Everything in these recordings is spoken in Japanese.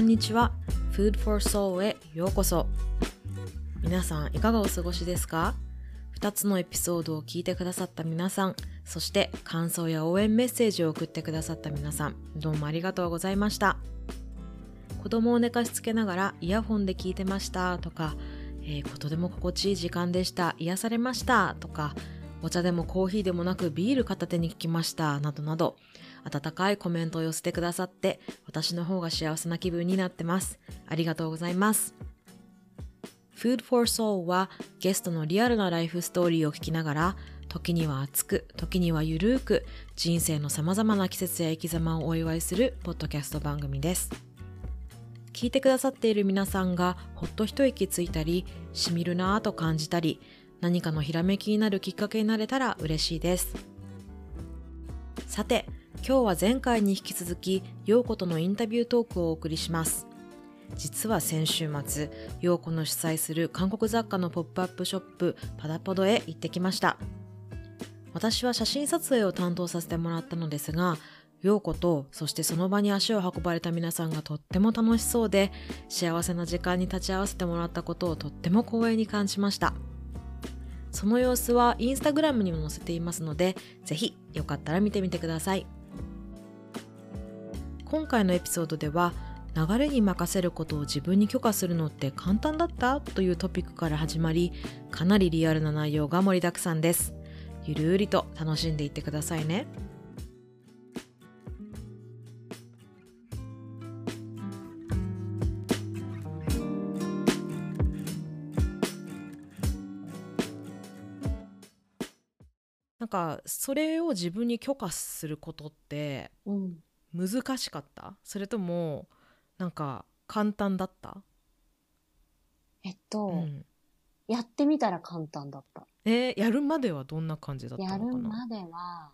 んにちは。Food for Soul へようこそ。皆さんいかがお過ごしですか？2つのエピソードを聞いてくださった皆さんそして感想や応援メッセージを送ってくださった皆さんどうもありがとうございました。子供を寝かしつけながらイヤホンで聞いてましたとか、えー、とても心地いい時間でした癒されましたとかお茶でもコーヒーでもなくビール片手に聞きましたなどなど温かいコメントを寄せてくださって私の方が幸せな気分になってます。ありがとうございます。Food for Soul はゲストのリアルなライフストーリーを聞きながら時には熱く時にはゆるく人生のさまざまな季節や生き様をお祝いするポッドキャスト番組です。聞いてくださっている皆さんがほっと一息ついたりしみるなぁと感じたり何かのひらめきになるきっかけになれたら嬉しいです。さて今日は前回に引き続き陽子とのインタビュートークをお送りします。実は先週末陽子の主催する韓国雑貨のポップアップショップパダポドへ行ってきました。私は写真撮影を担当させてもらったのですが陽子とそしてその場に足を運ばれた皆さんがとっても楽しそうで幸せな時間に立ち会わせてもらったことをとっても光栄に感じました。その様子はインスタグラムにも載せていますのでぜひよかったら見てみてください。今回のエピソードでは流れに任せることを自分に許可するのって簡単だったというトピックから始まりかなりリアルな内容が盛りだくさんです。ゆるりと楽しんでいってくださいね。なんかそれを自分に許可することってうん。難しかった？それともなんか簡単だった？えっと、うん、やってみたら簡単だった。えー、やるまではどんな感じだったのかな？やるまでは、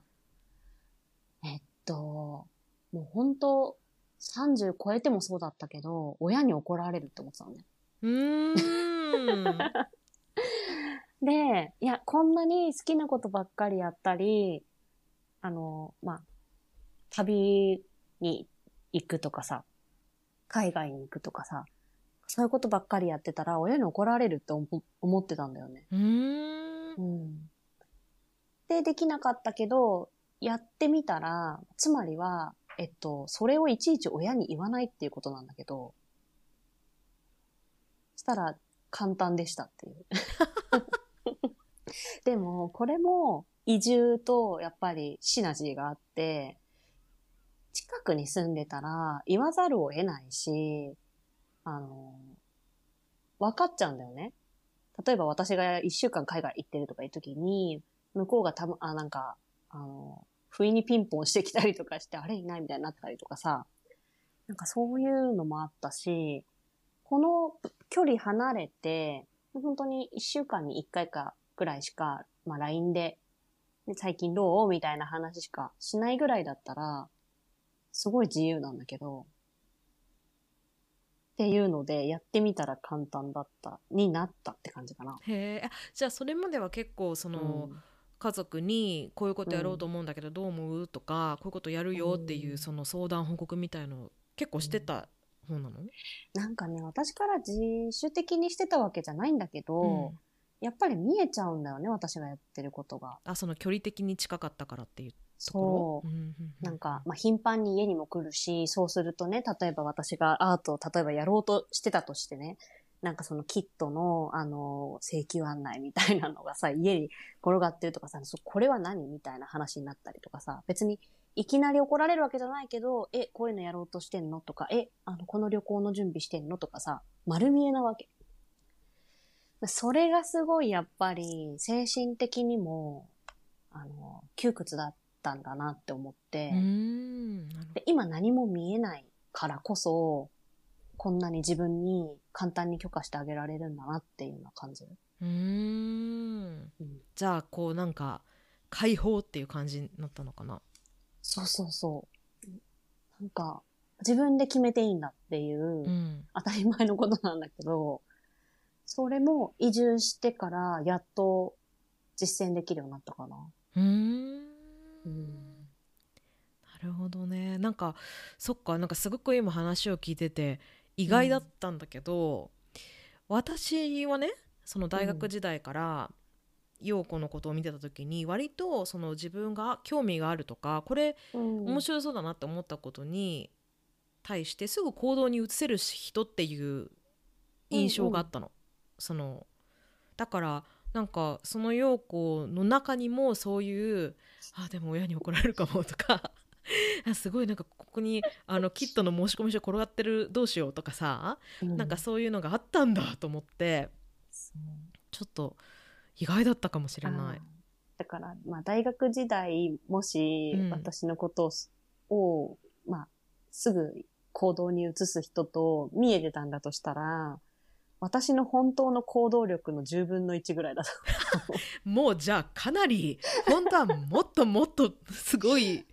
えっと、もう本当30超えてもそうだったけど、親に怒られるって思ってたのね。うーん。で、いや、こんなに好きなことばっかりやったり、あの、まあ、旅に行くとかさ、海外に行くとかさ、そういうことばっかりやってたら親に怒られるって思ってたんだよね。うん,、で、できなかったけど、やってみたら、つまりは、えっと、それをいちいち親に言わないっていうことなんだけど、したら簡単でしたっていう。でも、これも移住とやっぱりシナジーがあって、近くに住んでたら言わざるを得ないし、あの、分かっちゃうんだよね。例えば私が一週間海外行ってるとかいう時に、向こうがたぶん、あ、なんか、あの、不意にピンポンしてきたりとかして、あれいないみたいになったりとかさ、なんかそういうのもあったし、この距離離れて、本当に一週間に一回かぐらいしか、まあ LINE で、で最近どう？みたいな話しかしないぐらいだったら、すごい自由なんだけど、っていうので、やってみたら簡単だった、になったって感じかな。へえ、じゃあそれまでは結構その、うん、家族にこういうことやろうと思うんだけどどう思うとか、こういうことやるよっていうその相談報告みたいの結構してた方なの、なんかね、私から自主的にしてたわけじゃないんだけど、やっぱり見えちゃうんだよね、私がやってることが。あ、その距離的に近かったからっていうそう。なんか、まあ、頻繁に家にも来るし、そうするとね、例えば私がアートを例えばやろうとしてたとしてね、なんかそのキットの、あの、請求案内みたいなのがさ、家に転がってるとかさ、これは何みたいな話になったりとかさ、別にいきなり怒られるわけじゃないけど、え、こういうのやろうとしてんの？とか、え、あの、この旅行の準備してんの？とかさ、丸見えなわけ。それがすごいやっぱり精神的にも、あの、窮屈だったんだなって思って、で今何も見えないからこそ、こんなに自分に簡単に許可してあげられるんだなっていうような感じ。うん,、じゃあこうなんか解放っていう感じになったのかな？そうそうそう。なんか自分で決めていいんだっていう、当たり前のことなんだけど、それも移住してからやっと実践できるようになったかな。うん。なるほどね。なんかそっか。なんかすごく今話を聞いてて意外だったんだけど、私はねその大学時代から陽子のことを見てた時に割とその自分が興味があるとかこれうん。面白そうだなって思ったことに対してすぐ行動に移せる人っていう印象があったの。そのだからなんかその陽子の中にもそういうあでも親に怒られるかもとか あすごいなんかここにあのキットの申し込み書転がってるどうしようとかさ、うん。なんかそういうのがあったんだと思ってちょっと意外だったかもしれない。だから、まあ、大学時代、もしうん、私のことを、をまあ、すぐ行動に移す人と見えてたんだとしたら、私の本当の行動力の10分の1ぐらいだと。もうじゃあかなり本当はもっともっとすごい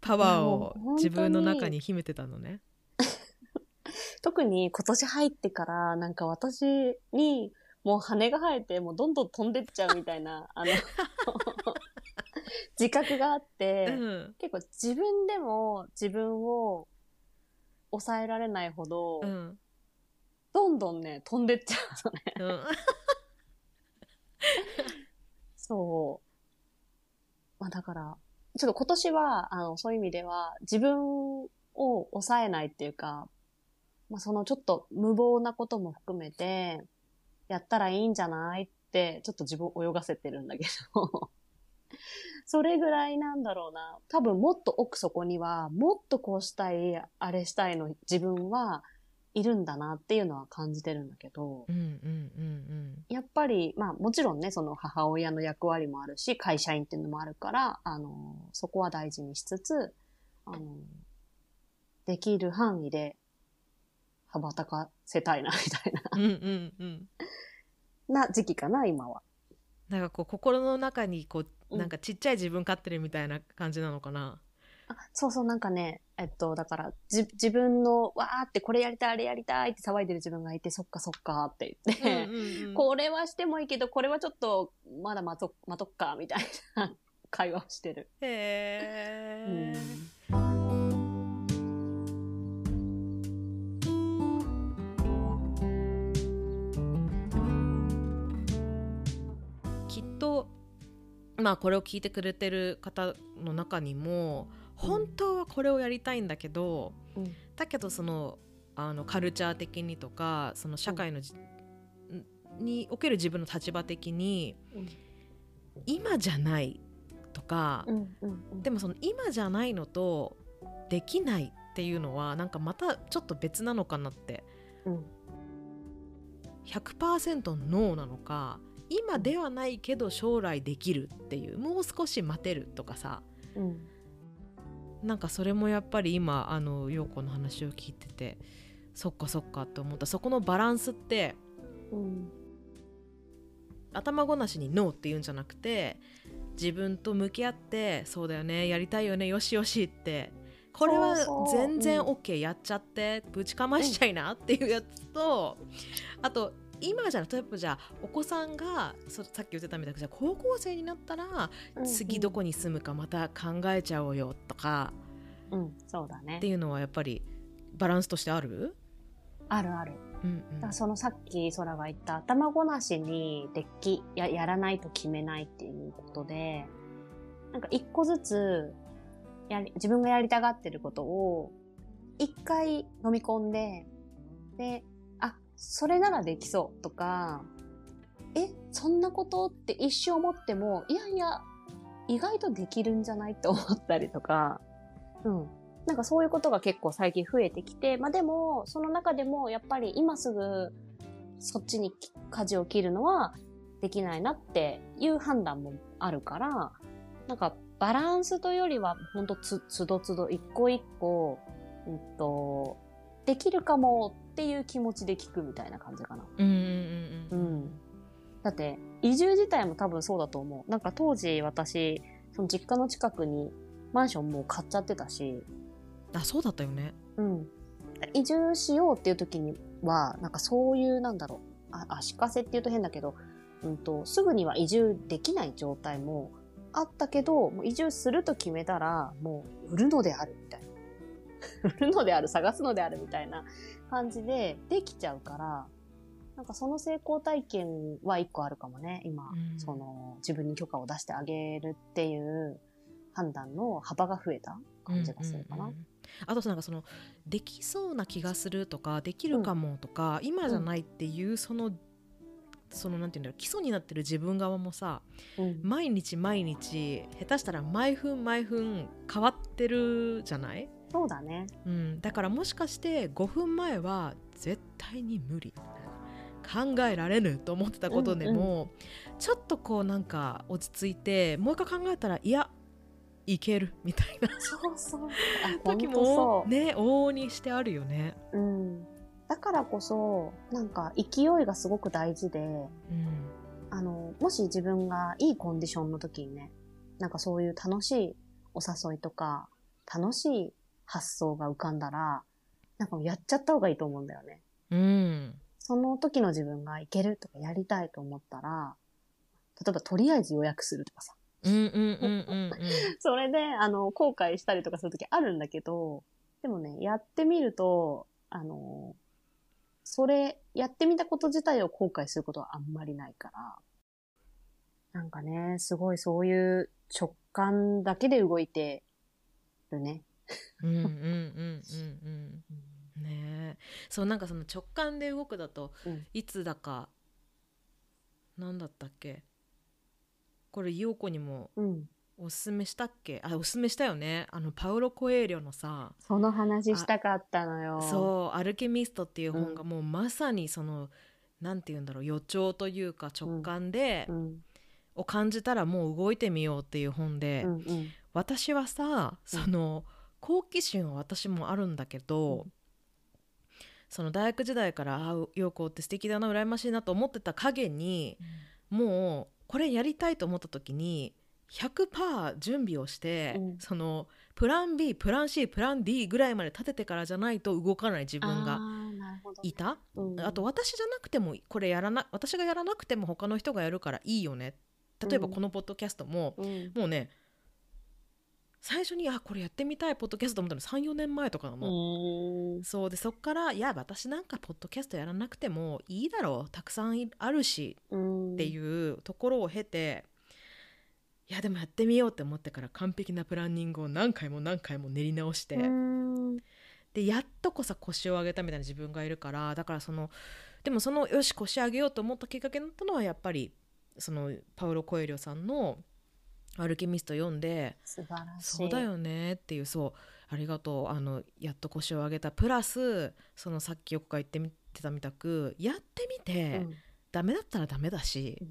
パワーを自分の中に秘めてたのね。特に今年入ってから、なんか私に、もう羽が生えて、もうどんどん飛んでっちゃうみたいな、あの、自覚があって、うん。結構自分でも自分を抑えられないほど、うんどんどんね、飛んでっちゃうのね。うんそう。まあだから、ちょっと今年は、あの、そういう意味では、自分を抑えないっていうか、まあそのちょっと無謀なことも含めて、やったらいいんじゃないって、ちょっと自分を泳がせてるんだけど、それぐらいなんだろうな。多分もっと奥底には、もっとこうしたい、あれしたいの自分はいるんだなっていうのは感じてるんだけど、うんうんうんやっぱり、まあもちろんね、その母親の役割もあるし、会社員っていうのもあるから、あの、そこは大事にしつつ、あの、できる範囲で羽ばたかせたいな、みたいな、うんうんうんうんな時期かな、今は。なんかこう心の中にこううんなんかちっちゃい自分飼ってるみたいな感じなのかな。あそうそう、なんかね、えっと、だから、じ、自分の、わーってこれやりたい、あれやりたいって騒いでる自分がいて、そっかそっかって言って、うんうんうんこれはしてもいいけど、これはちょっと、まだ待と、待とっか、みたいな 会話をしてる。へうーんきっとまあこれを聞いてくれてる方の中にも本当はこれをやりたいんだけど、うん。だけどそのあのカルチャー的にとかその社会のじ、における自分の立場的にうん。今じゃないとか、うんうんうん。でもその今じゃないのとできないっていうのはなんかまたちょっと別なのかなって。うん。100%ノーなのか今ではないけど将来できるっていうもう少し待てるとかさ。うんなんかそれもやっぱり今あの陽子の話を聞いててそっかそっかって思った。そこのバランスってうん。頭ごなしにノーって言うんじゃなくて自分と向き合ってそうだよねやりたいよねよしよしってこれは全然うん。OK、やっちゃってぶちかましちゃいなっていうやつと、あと今じゃ例えばじゃあお子さんがそさっき言ってたみたいにじゃあ高校生になったら次どこに住むかまた考えちゃおうよとかうん、そうだねって。いうのはやっぱりバランスとしてある、あるある。うんだからそのさっき空が言った頭ごなしにデッキややらないと決めないっていうことで、なんか一個ずつやり、自分がやりたがってることを一回飲み込んで、で、あ、それならできそうとか、え、そんなことって一瞬思っても、いやいや、意外とできるんじゃないって思ったりとか、うん。なんかそういうことが結構最近増えてきて、まあでも、その中でもやっぱり今すぐそっちに舵を切るのはできないなっていう判断もあるから、なんかバランスというよりはほんとつ、つどつど一個一個、うんと、できるかもっていう気持ちで聞くみたいな感じかな。うんうんうんううんん。だって、移住自体も多分そうだと思う。なんか当時私、その実家の近くにマンションもう買っちゃってたし、あそうだったよねうん。移住しようっていう時には、なんかそういう、なんだろう、あ足かせって言うと変だけど、うんと、すぐには移住できない状態もあったけど、もう移住すると決めたら、もう売るのであるみたいな。売るのである、探すのであるみたいな感じでできちゃうから、なんかその成功体験は一個あるかもね、今。うん。その自分に許可を出してあげるっていう判断の幅が増えた感じがするかな。うんうんうんあとなんかそのできそうな気がするとかできるかもとか、今じゃないっていうそのそのなんていうんだろう基礎になってる自分側もさうん。毎日毎日下手したら毎分毎分変わってるじゃない、そうだね。うん、だからもしかして5分前は絶対に無理考えられぬと思ってたことでも、ちょっとこうなんか落ち着いてもう一回考えたらいやいけるみたいなそうそう。あ、時。もね往々にしてあるよね。うん。だからこそ、なんか勢いがすごく大事で、うんあの、もし自分がいいコンディションの時にね、なんかそういう楽しいお誘いとか、楽しい発想が浮かんだら、なんかもうやっちゃった方がいいと思うんだよね。うんその時の自分がいけるとかやりたいと思ったら、例えばとりあえず予約するとかさ。うんうんうんうん それで、あの、後悔したりとかする時あるんだけど、でもね、やってみると、あの、それ、やってみたこと自体を後悔することはあんまりないから、なんかね、すごいそういう直感だけで動いてるね。うんうんうんうんうんねえそうなんかその直感で動くだとうんいつだかなんだったっけ？これ陽子にもうん。おすすめしたっけ？あおすすめしたよねあのパウロ・コエーリョのさその話したかったのよ。そう「アルケミスト」っていう本がもうまさにその、なんて言うんだろう予兆というか直感で、うん。を感じたらもう動いてみようっていう本で、うんうん。私はさその好奇心は私もあるんだけど、うん。その大学時代からあ陽子って素敵だな羨ましいなと思ってた影にもうこれやりたいと思った時に100%準備をして、うん。そのプラン B プラン C プラン D ぐらいまで立ててからじゃないと動かない自分があーなるほど。ねいた、うん。あと私じゃなくてもこれやらな私がやらなくても他の人がやるからいいよね。例えばうん。このポッドキャストも、うん。もうね最初にあこれやってみたいポッドキャストと思ったの。34年前とかなの、うんそうでそっからいや私なんかポッドキャストやらなくてもいいだろう。たくさんいあるしうん。っていうところを経て、いやでもやってみようって思ってから完璧なプランニングを何回も何回も練り直して、うん。でやっとこそ腰を上げたみたいな自分がいるからだからそのでもそのよし腰上げようと思ったきっかけになったのはやっぱりそのパウロ・コエリョさんの「アルケミスト」読んで。そうだよねっていうそうありがとう。あのやっと腰を上げた。プラスそのさっきよく言ってみてたみたくやってみて、うん。ダメだったらダメだし、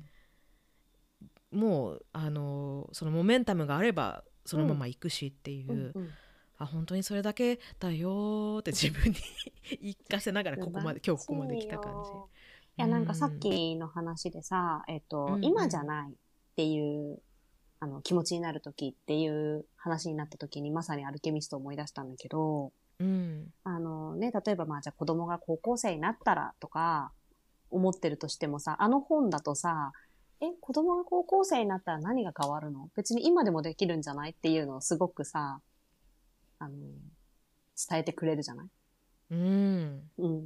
もうあのそのモメンタムがあればそのまま行くしっていう、うんうんあ本当にそれだけだよーって自分に 言い聞かせながらここまで今日ここまで来た感じ。いや、なんかさっきの話でさ、えっと、うんうん。今じゃないっていう、あの、気持ちになるときっていう話になったときに、まさにアルケミストを思い出したんだけど、うんあのね、例えばまあじゃあ子供が高校生になったらとか、思ってるとしてもさ、あの本だとさ、え、子供が高校生になったら何が変わるの？別に今でもできるんじゃないっていうのをすごくさ、あの、伝えてくれるじゃない？うんうん。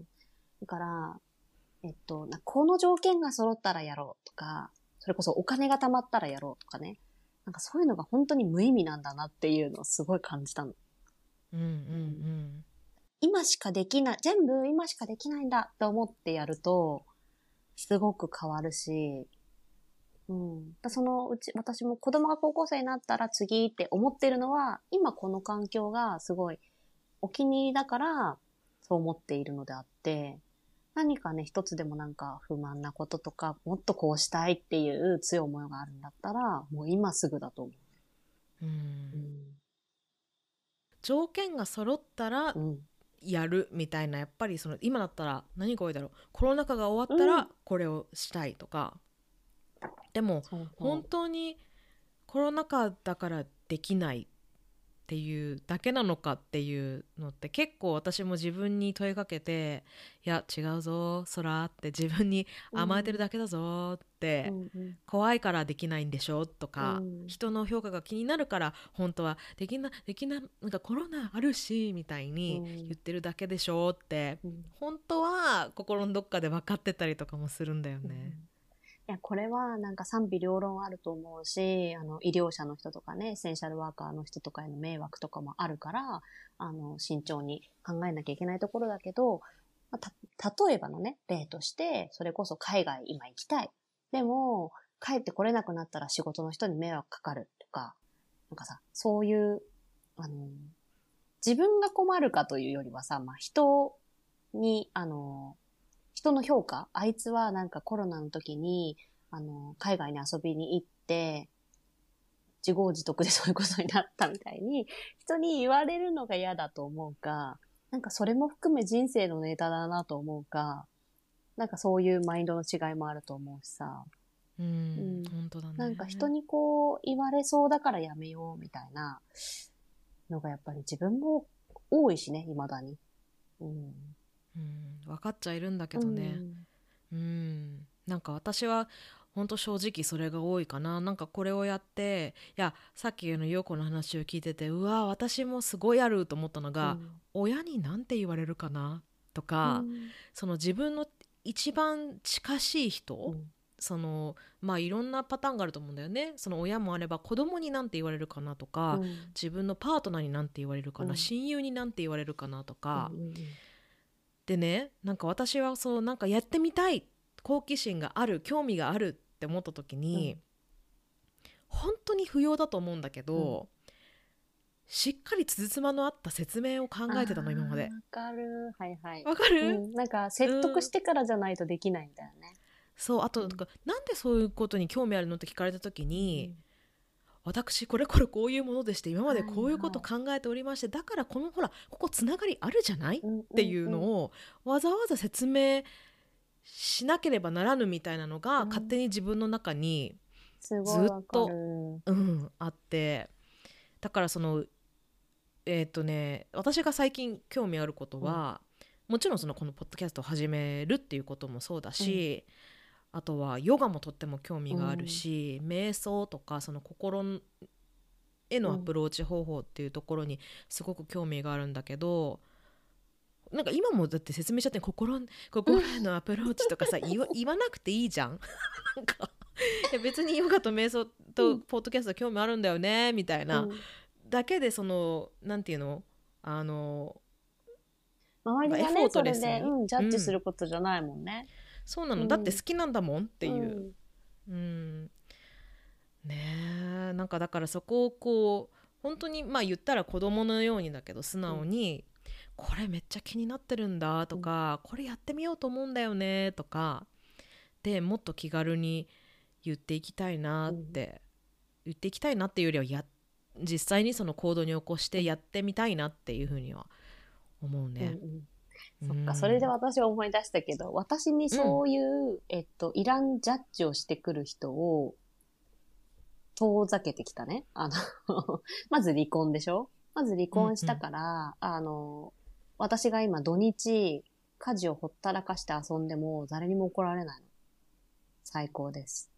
だから、えっと、なこの条件が揃ったらやろうとか、それこそお金が貯まったらやろうとかね。なんかそういうのが本当に無意味なんだなっていうのをすごい感じたの。うんうん今しかできない、全部今しかできないんだって思ってやると、すごく変わるし、うん。だそのうち、私も子供が高校生になったら次って思ってるのは、今この環境がすごいお気に入りだから、そう思っているのであって、何かね、一つでもなんか不満なこととか、もっとこうしたいっていう強い思いがあるんだったら、もう今すぐだと思う。ん。うう。ん。条件が揃ったらうん。やるみたいなやっぱりその今だったら何が多いだろう。コロナ禍が終わったうん。らこれをしたいとか、でもそうそう。本当にコロナ禍だからできないっていうだけなのかっていうのって結構私も自分に問いかけて「いや違うぞ空」って自分に甘えてるだけだぞって、うんうん。怖いからできないんでしょとか、うん。人の評価が気になるから本当はできなできななんかコロナあるしみたいにうん。言ってるだけでしょって、うん。本当は心のどっかで分かってたりとかもするんだよね。いや、これはなんか賛否両論あると思うし、あの、医療者の人とかね、エッセンシャルワーカーの人とかへの迷惑とかもあるから、あの、慎重に考えなきゃいけないところだけど、まあた、例えばのね、例として、それこそ海外今行きたい。でも、帰ってこれなくなったら仕事の人に迷惑かかるとか、なんかさ、そういう、あの、自分が困るかというよりはさ、まあ、人に、あの、人の評価、あいつはなんかコロナの時に、あの、海外に遊びに行って、自業自得でそういうことになったみたいに、人に言われるのが嫌だと思うか、なんかそれも含め人生のネタだなと思うか、なんかそういうマインドの違いもあると思うしさ、うん、うん本当だね。なんか人にこう言われそうだからやめようみたいなのがやっぱり自分も多いしね、未だに。うん。うん、分かっちゃいるんだけどね。うん、なんか私は本当正直それが多いかな。なんかこれをやっていやさっきの陽子の話を聞いててうわ私もすごいあると思ったのが、親に何て言われるかな？とか、その自分の一番近しい人、うん。そのまあいろんなパターンがあると思うんだよね。その親もあれば子供に何て言われるかな？とか、うん。自分のパートナーに何て言われるかな、うん。親友に何て言われるかな？とか、うんうんでねなんか私はそうなんかやってみたい好奇心がある興味があるって思った時に、うん。本当に不要だと思うんだけど、しっかりつじつまのあった説明を考えてたの今まで。わかる。はいはい。わかる、うん、なんか説得してからじゃないとできないんだよね。そうあとうん。なんか、なんでそういうことに興味あるのって聞かれた時に、私これこれこういうものでして今までこういうこと考えておりまして、だからこのほらここつながりあるじゃない、うんっていうのをわざわざ説明しなければならぬみたいなのがうん。勝手に自分の中に、すごいわかる。うん、あって。だからそのえっ、とね私が最近興味あることは、もちろんそのこのポッドキャストを始めるっていうこともそうだし、あとはヨガもとっても興味があるし、瞑想とかその心へのアプローチ方法っていうところにすごく興味があるんだけど、なんか今もだって説明しちゃって心心へのアプローチとかさ言わ言わなくていいじゃん。なんか別にヨガと瞑想うとん。ポッドキャスト興味あるんだよねみたいな、うん。だけでそのなんていうの？あの周りがエフォね、それで、うん、ジャッジすることじゃないもんね。そうなの、うん。だって好きなんだもんっっていう。うん。ねえ。なんかだからそこをこう本当にまあ言ったら子供のようにだけど素直に、これめっちゃ気になってるんだとか、これやってみようと思うんだよねとかでもっと気軽に言っていきたいなって、言っていきたいなっていうよりはや実際にその行動に起こしてやってみたいなっていうふうには思うね。うんうんそっうんか、それで私は思い出したけど、私にそういう、えっと、いらんジャッジをしてくる人を遠ざけてきたね。あの、まず離婚でしょ？まず離婚したから、あの、私が今土日、家事をほったらかして遊んでも誰にも怒られないの。最高です。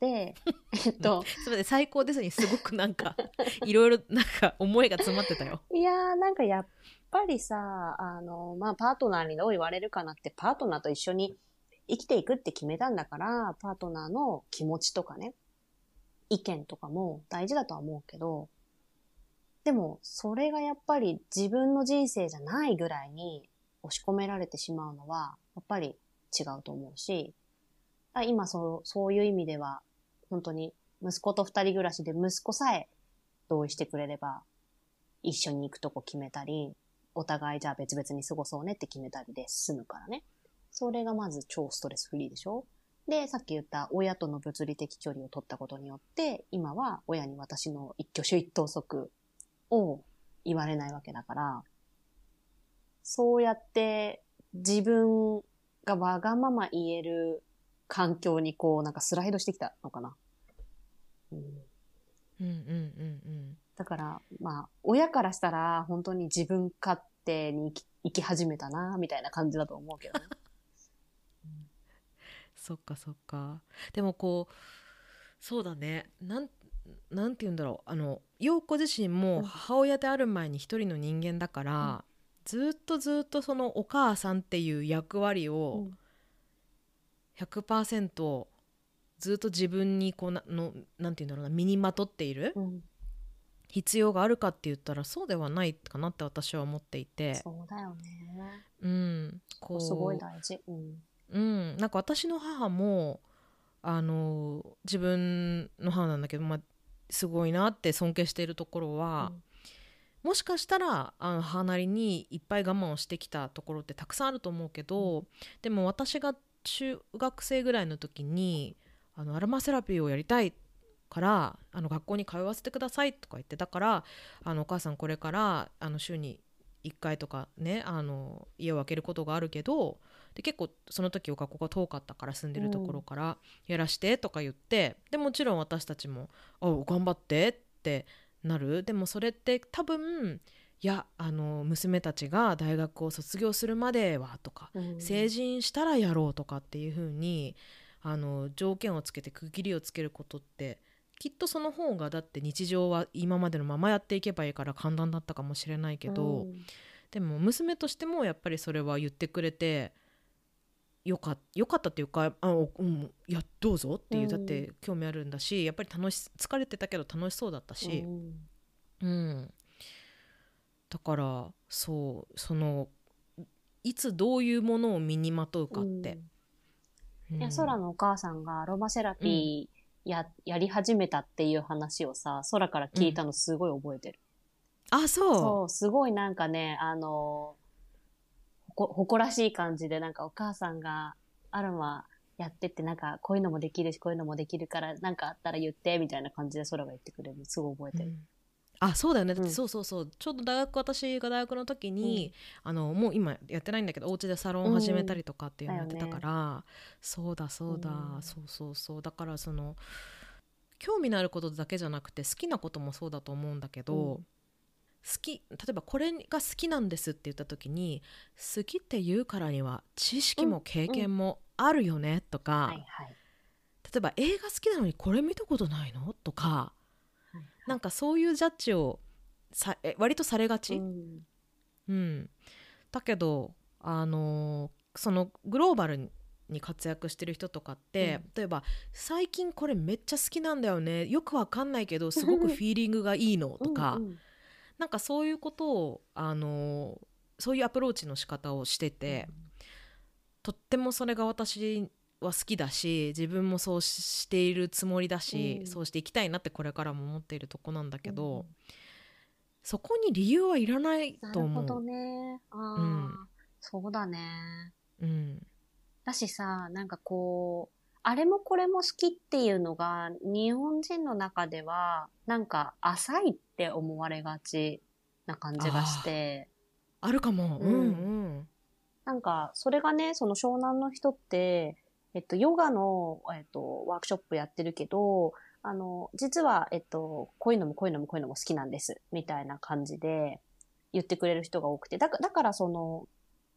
で、えっと、それで最高ですにすごくなんかいろいろなんか思いが詰まってたよ。いやー、なんかやっぱりさ、あの、まあ、パートナーにどう言われるかなって、パートナーと一緒に生きていくって決めたんだから、パートナーの気持ちとかね、意見とかも大事だとは思うけど、でも、それがやっぱり自分の人生じゃないぐらいに押し込められてしまうのは、やっぱり違うと思うし、今そう、そういう意味では、本当に息子と二人暮らしで息子さえ同意してくれれば、一緒に行くとこ決めたり、お互いじゃあ別々に過ごそうねって決めたりで済むからね。それがまず超ストレスフリーでしょ？で、さっき言った親との物理的距離を取ったことによって、今は親に私の一挙手一投足を言われないわけだから、そうやって自分がわがまま言える環境にこうなんかスライドしてきたのかな。うんうんうんうんうん。だから、まあ、親からしたら、本当に自分勝手に生き生き始めたな、みたいな感じだと思うけどね。そっかそっか。でもこうそうだね。なんなんて言うんだろう。あの陽子自身うもん。母親である前に一人の人間だから、ずっとずっとそのお母さんっていう役割を100%ずっと自分にこうなのなんて言うんだろうな身にまとっている。うん。必要があるかって言ったらそうではないかなって私は思っていてそうだよね。うんこうすごい大事。うん。うん、なんか私の母もあの自分の母なんだけど、まあ、すごいなって尊敬しているところは、もしかしたらあの母なりにいっぱい我慢をしてきたところってたくさんあると思うけど、でも私が中学生ぐらいの時にあのアロマセラピーをやりたいからあの学校に通わせてくださいとか言ってだからあのお母さんこれからあの週に1回とかねあの家を空けることがあるけどで結構その時お学校が遠かったから住んでるところからやらしてとか言って、でもちろん私たちも「あ頑張って」ってなる。でもそれって多分いやあの娘たちが大学を卒業するまではとか、うん。成人したらやろうとかっていう風にあの条件をつけて区切りをつけることってきっとその方がだって日常は今までのままやっていけばいいから簡単だったかもしれないけど、うん。でも娘としてもやっぱりそれは言ってくれてよかよかったっていうかあ、うん、いやどうぞっていう、うん。だって興味あるんだしやっぱり楽し疲れてたけど楽しそうだったし、うん。うん、だからそうそのいつどういうものを身にまとうかって。うん。いや、うん空のお母さんがアロマセラピーや、やり始めたっていう話をさ、空から聞いたのすごい覚えてる。あそうそう、すごいなんかね、あの、ほこ誇らしい感じで、なんかお母さんがアロマやってって、なんかこういうのもできるし、こういうのもできるから、なんかあったら言って、みたいな感じで空が言ってくれる。すごい覚えてる。うんあそうだよね。だってうん。そうそうそう、ちょうど大学私が大学の時に、あのもう今やってないんだけどお家でサロン始めたりとかっていうのやってたから、そうだそうだ、うん。そうそうそう。だからその興味のあることだけじゃなくて好きなこともそうだと思うんだけど、うん。好き例えばこれが好きなんですって言った時に好きって言うからには知識も経験もあるよねとか、はいはい。例えば映画好きなのにこれ見たことないのとかなんかそういうジャッジをさえ割とされがち、ううん。んだけどあのーそのグローバルに活躍してる人とかって、例えば「最近これめっちゃ好きなんだよね。よくわかんないけどすごくフィーリングがいいの」とか、うんうんなんかそういうことをあのーそういうアプローチの仕方をしてて、とってもそれが私は好きだし自分もそうししているつもりだし、うんそうしていきたいなってこれからも思っているとこなんだけど、うんそこに理由はいらないなと思う。るほどね。ああ、うんそうだね。うんだしさ、なんかこう、あれもこれも好きっていうのが、日本人の中では、なんか浅いって思われがちな感じがして、あるかも。ううんんうん。なんか、それがね、その湘南の人って、えっと、ヨガの、えっと、ワークショップやってるけど、あの、実は、えっと、こういうのもこういうのもこういうのも好きなんです、みたいな感じで言ってくれる人が多くて、だかだからその、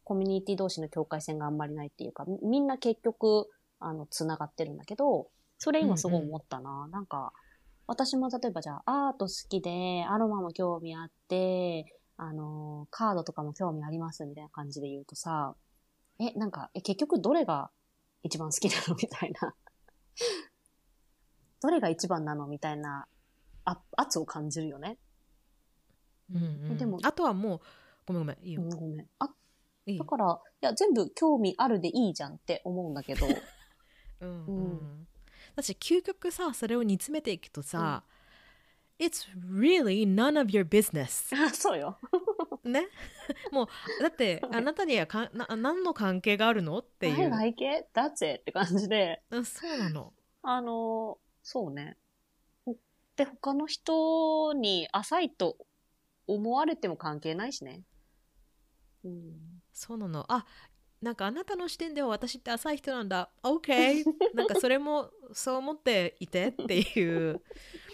コミュニティ同士の境界線があんまりないっていうか、みみんな結局、あの、繋がってるんだけど、それ今すごい思ったな。なんか、私も例えばじゃあ、アート好きで、アロマも興味あって、あの、カードとかも興味ありますみたいな感じで言うとさ、え、なんか、え、結局どれが一番好きなのみたいな。どれが一番なのみたいな、あ圧を感じるよね。うんうんでもあとはもうごめんごめんいいよ、うん、ごめん。あ、いい？だから、いや、全部興味あるでいいじゃんって思うんだけど。うんううんだし究極さそれを煮詰めていくとさ、It's really none of your business. あ そうよ。ね。もうだってあなたにはかな何の関係があるのっていう、I like it, that's it って感じで、うんそうなの。あの、そうね。ほで、他の人に浅いと思われても関係ないしね。うん。そうなの。あなんかあなたの視点では私って浅い人なんだ。OK なんかそれもそう思っていてっていう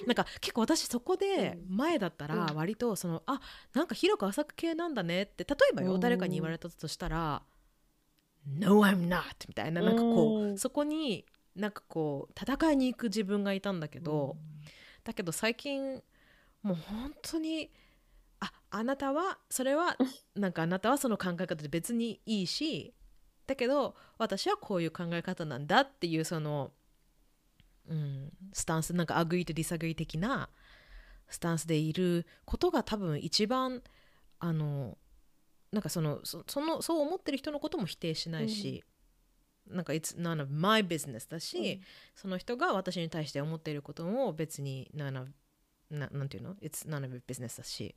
なんか結構私そこで前だったらうん。割とその、あなんか広く浅く系なんだねって例えばようん。誰かに言われたとしたら「No I'm not」みたいななんかこう、うん。そこになんかこう戦いに行く自分がいたんだけど、だけど最近もう本当にああなたはそれは なんかあなたはその考え方で別にいいしだけど私はこういう考え方なんだっていうその、うん、スタンスなんか agree to disagree 的なスタンスでいることが多分一番あのなんかそのそそのそう思ってる人のことも否定しないし、なんか It's none of my business だし、その人が私に対して思っていることも別に none of ななんていうの？It's none of your business だし、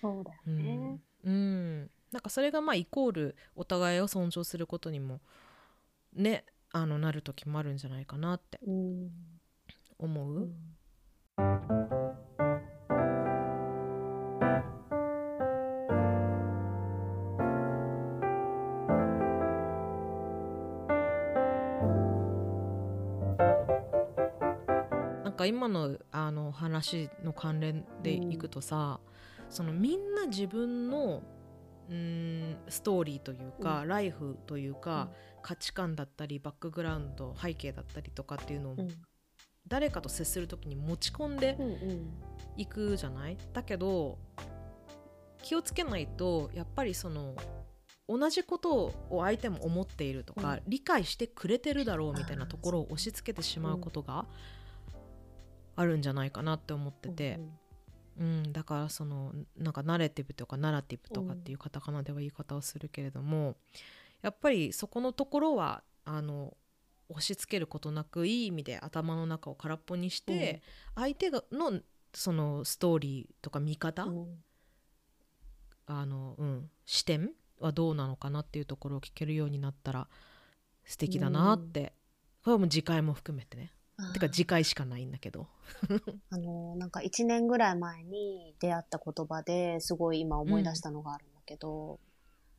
そうだようねん。うん、なんかそれがまあイコールお互いを尊重することにもねあのなる時もあるんじゃないかなって。うん思う、うんなんか今のあの話の関連でいくとさ、そのみんな自分のうーんストーリーというか、ライフというか、価値観だったりバックグラウンド背景だったりとかっていうのをうん。誰かと接する時に持ち込んでうんうん。いくじゃない？だけど気をつけないとやっぱりその同じことを相手も思っているとか、うん。理解してくれてるだろうみたいなところを押し付けてしまうことがあるんじゃないかなって思ってて、うんだからそのなんかナレティブとかナラティブとかっていうカタカナでは言い方をするけれども、やっぱりそこのところはあの押し付けることなくいい意味で頭の中を空っぽにして、相手がのそのストーリーとか見方、うん。あのうん、視点はどうなのかなっていうところを聞けるようになったら素敵だなって、これはもう次回も含めてね。てか次回しかないんだけど。あの、なんか1年ぐらい前に出会った言葉ですごい今思い出したのがあるんだけど、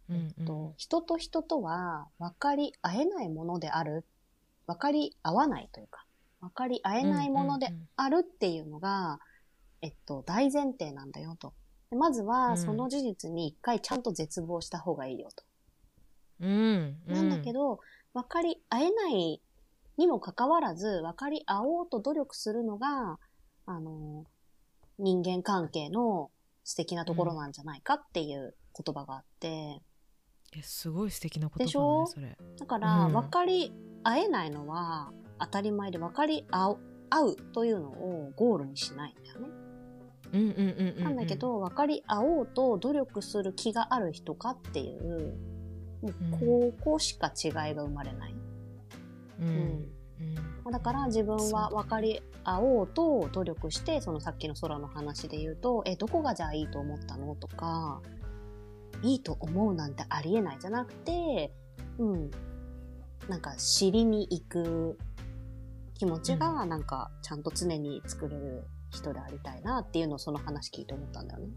うんうん。と人と人とは分かり合えないものである、分かり合わないというか、分かり合えないものでうんうんあるっていうのが、えっと、大前提なんだよと。でまずうは、ん。その事実に一回ちゃんと絶望した方がいいよと。うんうん。なんだけど、分かり合えないにもかかわらず、分かり合おうと努力するのが、あの、人間関係の素敵なところなんじゃないかっていう言葉があって、えすごい素敵な言葉だでしょ？だから、うん。分かり合えないのは当たり前で分かり合うというのをゴールにしないんだよね。うんうんうんうんうん。なんだけど、分かり合おうと努力する気がある人かっていう、もうここしか違いが生まれない。うん。だから自分は分かり合おうと努力して、そのさっきの空の話で言うと、え、どこがじゃあいいと思ったの？とか、いいと思うなんてありえないじゃなくて、うん。なんか知りに行く気持ちが、なんかちゃんと常に作れる人でありたいなっていうのをその話聞いて思ったんだよね。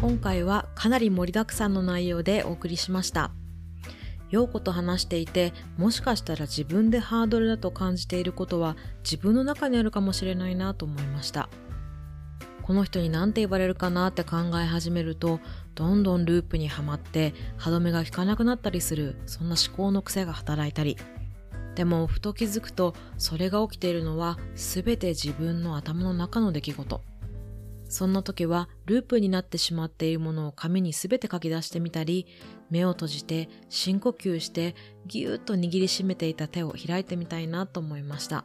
今回はかなり盛りだくさんの内容でお送りしました陽子と話していてもしかしたら自分でハードルだと感じていることは自分の中にあるかもしれないなと思いました。この人に何て言われるかなって考え始めるとどんどんループにはまって歯止めが効かなくなったりするそんな思考の癖が働いたり。でもふと気づくとそれが起きているのは全て自分の頭の中の出来事。そんな時はループになってしまっているものを紙にすべて書き出してみたり、目を閉じて深呼吸してぎゅーっと握りしめていた手を開いてみたいなと思いました。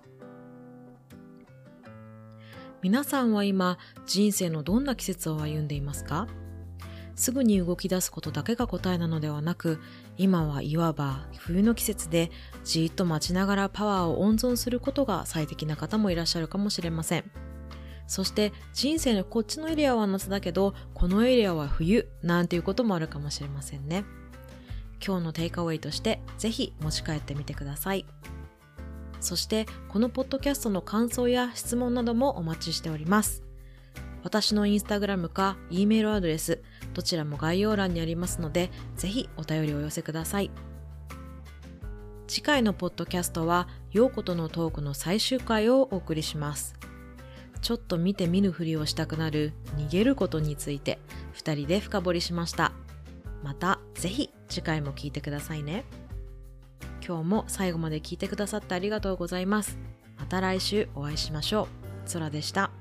皆さんは今人生のどんな季節を歩んでいますか？すぐに動き出すことだけが答えなのではなく、今はいわば冬の季節でじーっと待ちながらパワーを温存することが最適な方もいらっしゃるかもしれません。そして人生のこっちのエリアは夏だけど、このエリアは冬なんていうこともあるかもしれませんね。今日のテイクアウェイとしてぜひ持ち帰ってみてください。そしてこのポッドキャストの感想や質問などもお待ちしております。私のインスタグラムか E メールアドレス、どちらも概要欄にありますので、ぜひお便りをお寄せください。次回のポッドキャストは陽子とのトークの最終回をお送りしますちょっと見て見ぬふりをしたくなる逃げることについて2人で深掘りしましたまた是非次回も聞いてくださいね今日も最後まで聞いてくださってありがとうございますまた来週お会いしましょう。そらでした。